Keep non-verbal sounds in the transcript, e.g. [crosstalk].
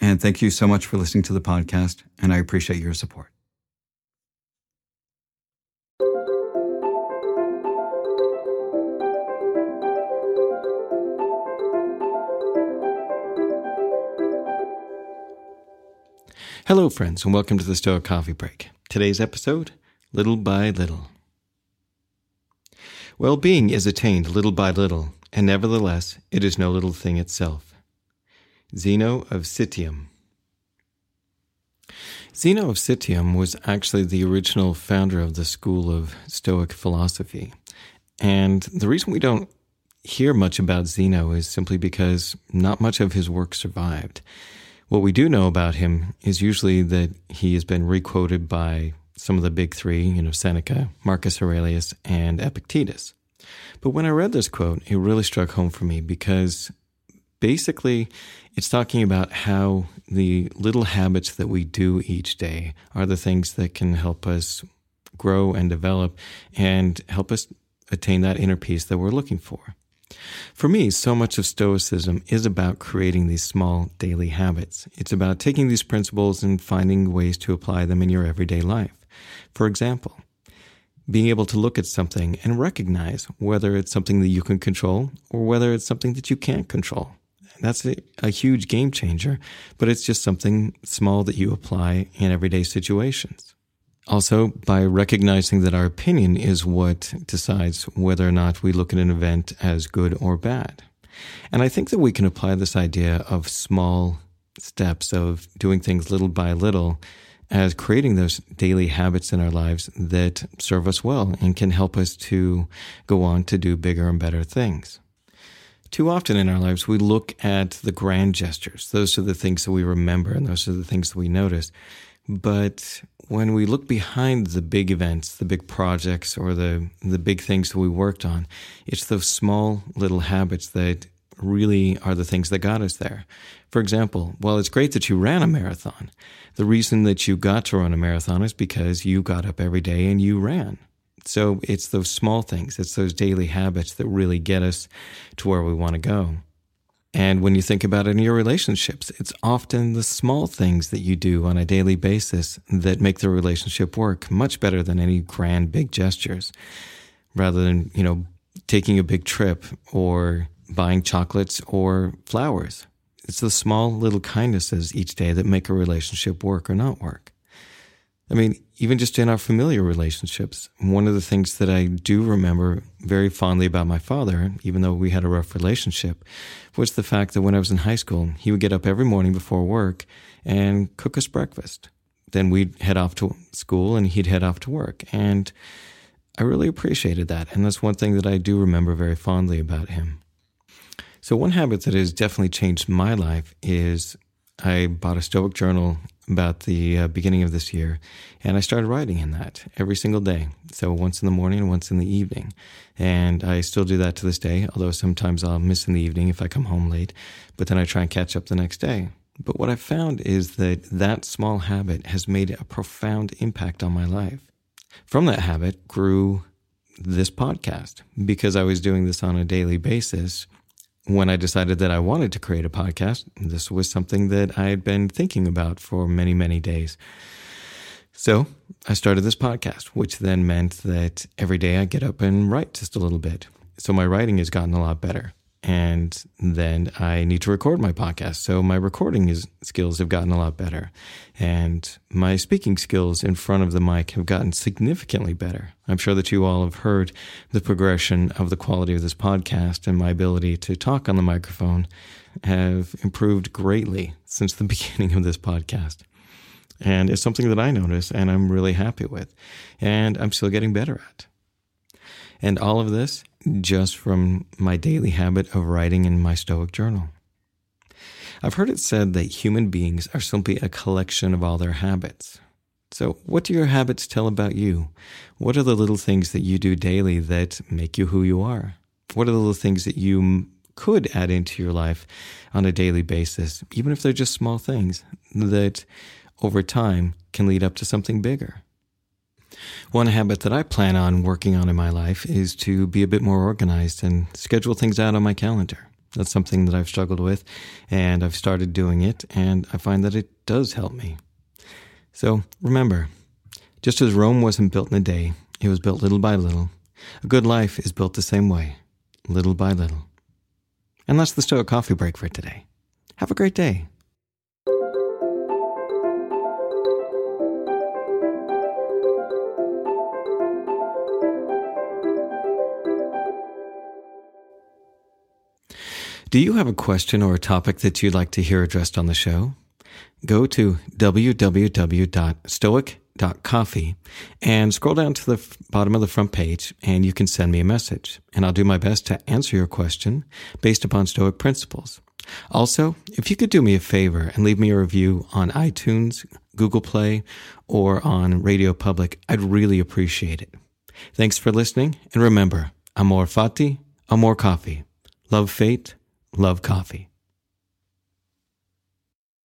and thank you so much for listening to the podcast, and I appreciate your support. Hello, friends, and welcome to the Stoic Coffee Break. Today's episode Little by Little. Well being is attained little by little, and nevertheless, it is no little thing itself. Zeno of Citium. Zeno of Citium was actually the original founder of the school of Stoic philosophy. And the reason we don't hear much about Zeno is simply because not much of his work survived. What we do know about him is usually that he has been requoted by some of the big three, you know, Seneca, Marcus Aurelius, and Epictetus. But when I read this quote, it really struck home for me because basically, it's talking about how the little habits that we do each day are the things that can help us grow and develop and help us attain that inner peace that we're looking for. For me, so much of Stoicism is about creating these small daily habits. It's about taking these principles and finding ways to apply them in your everyday life. For example, being able to look at something and recognize whether it's something that you can control or whether it's something that you can't control. That's a, a huge game changer, but it's just something small that you apply in everyday situations. Also, by recognizing that our opinion is what decides whether or not we look at an event as good or bad. And I think that we can apply this idea of small steps of doing things little by little as creating those daily habits in our lives that serve us well and can help us to go on to do bigger and better things. Too often in our lives, we look at the grand gestures. Those are the things that we remember and those are the things that we notice. But when we look behind the big events, the big projects, or the, the big things that we worked on, it's those small little habits that really are the things that got us there. For example, while it's great that you ran a marathon, the reason that you got to run a marathon is because you got up every day and you ran. So it's those small things, it's those daily habits that really get us to where we want to go. And when you think about it in your relationships, it's often the small things that you do on a daily basis that make the relationship work much better than any grand big gestures. Rather than, you know, taking a big trip or buying chocolates or flowers. It's the small little kindnesses each day that make a relationship work or not work. I mean, even just in our familiar relationships, one of the things that I do remember very fondly about my father, even though we had a rough relationship, was the fact that when I was in high school, he would get up every morning before work and cook us breakfast. Then we'd head off to school and he'd head off to work. And I really appreciated that. And that's one thing that I do remember very fondly about him. So, one habit that has definitely changed my life is I bought a Stoic journal about the uh, beginning of this year, and I started writing in that every single day. So once in the morning once in the evening. And I still do that to this day, although sometimes I'll miss in the evening if I come home late, but then I try and catch up the next day. But what I've found is that that small habit has made a profound impact on my life. From that habit grew this podcast because I was doing this on a daily basis when I decided that I wanted to create a podcast, this was something that I had been thinking about for many, many days. So I started this podcast, which then meant that every day I get up and write just a little bit. So my writing has gotten a lot better. And then I need to record my podcast. So my recording is, skills have gotten a lot better, and my speaking skills in front of the mic have gotten significantly better. I'm sure that you all have heard the progression of the quality of this podcast and my ability to talk on the microphone have improved greatly since the [laughs] beginning of this podcast. And it's something that I notice and I'm really happy with, and I'm still getting better at. And all of this just from my daily habit of writing in my Stoic journal. I've heard it said that human beings are simply a collection of all their habits. So, what do your habits tell about you? What are the little things that you do daily that make you who you are? What are the little things that you could add into your life on a daily basis, even if they're just small things that over time can lead up to something bigger? One habit that I plan on working on in my life is to be a bit more organized and schedule things out on my calendar. That's something that I've struggled with, and I've started doing it, and I find that it does help me. So remember, just as Rome wasn't built in a day, it was built little by little. A good life is built the same way, little by little. And that's the Stoic Coffee Break for today. Have a great day. Do you have a question or a topic that you'd like to hear addressed on the show? Go to www.stoic.coffee and scroll down to the bottom of the front page and you can send me a message and I'll do my best to answer your question based upon Stoic principles. Also, if you could do me a favor and leave me a review on iTunes, Google Play, or on Radio Public, I'd really appreciate it. Thanks for listening and remember, amor fati, amor coffee. Love fate, love coffee.